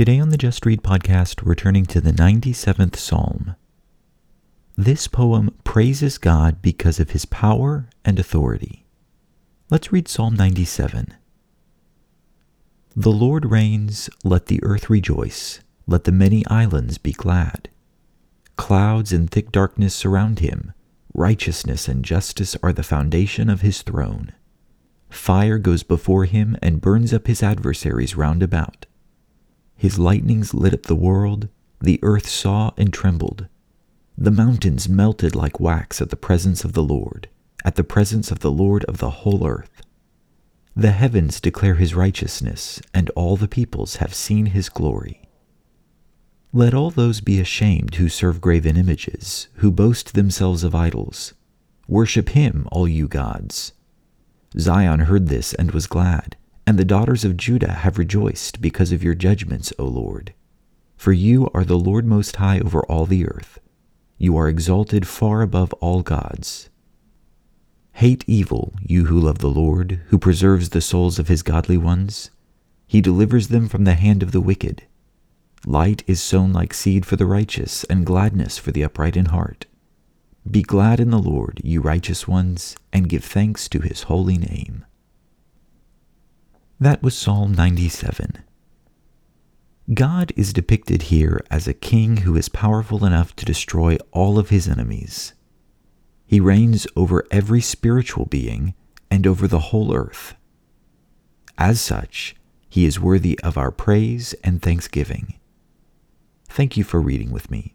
Today on the Just Read podcast, we're turning to the 97th Psalm. This poem praises God because of his power and authority. Let's read Psalm 97. The Lord reigns, let the earth rejoice, let the many islands be glad. Clouds and thick darkness surround him, righteousness and justice are the foundation of his throne. Fire goes before him and burns up his adversaries round about. His lightnings lit up the world, the earth saw and trembled. The mountains melted like wax at the presence of the Lord, at the presence of the Lord of the whole earth. The heavens declare his righteousness, and all the peoples have seen his glory. Let all those be ashamed who serve graven images, who boast themselves of idols. Worship him, all you gods. Zion heard this and was glad and the daughters of Judah have rejoiced because of your judgments, O Lord. For you are the Lord Most High over all the earth. You are exalted far above all gods. Hate evil, you who love the Lord, who preserves the souls of his godly ones. He delivers them from the hand of the wicked. Light is sown like seed for the righteous, and gladness for the upright in heart. Be glad in the Lord, you righteous ones, and give thanks to his holy name. That was Psalm 97. God is depicted here as a king who is powerful enough to destroy all of his enemies. He reigns over every spiritual being and over the whole earth. As such, he is worthy of our praise and thanksgiving. Thank you for reading with me.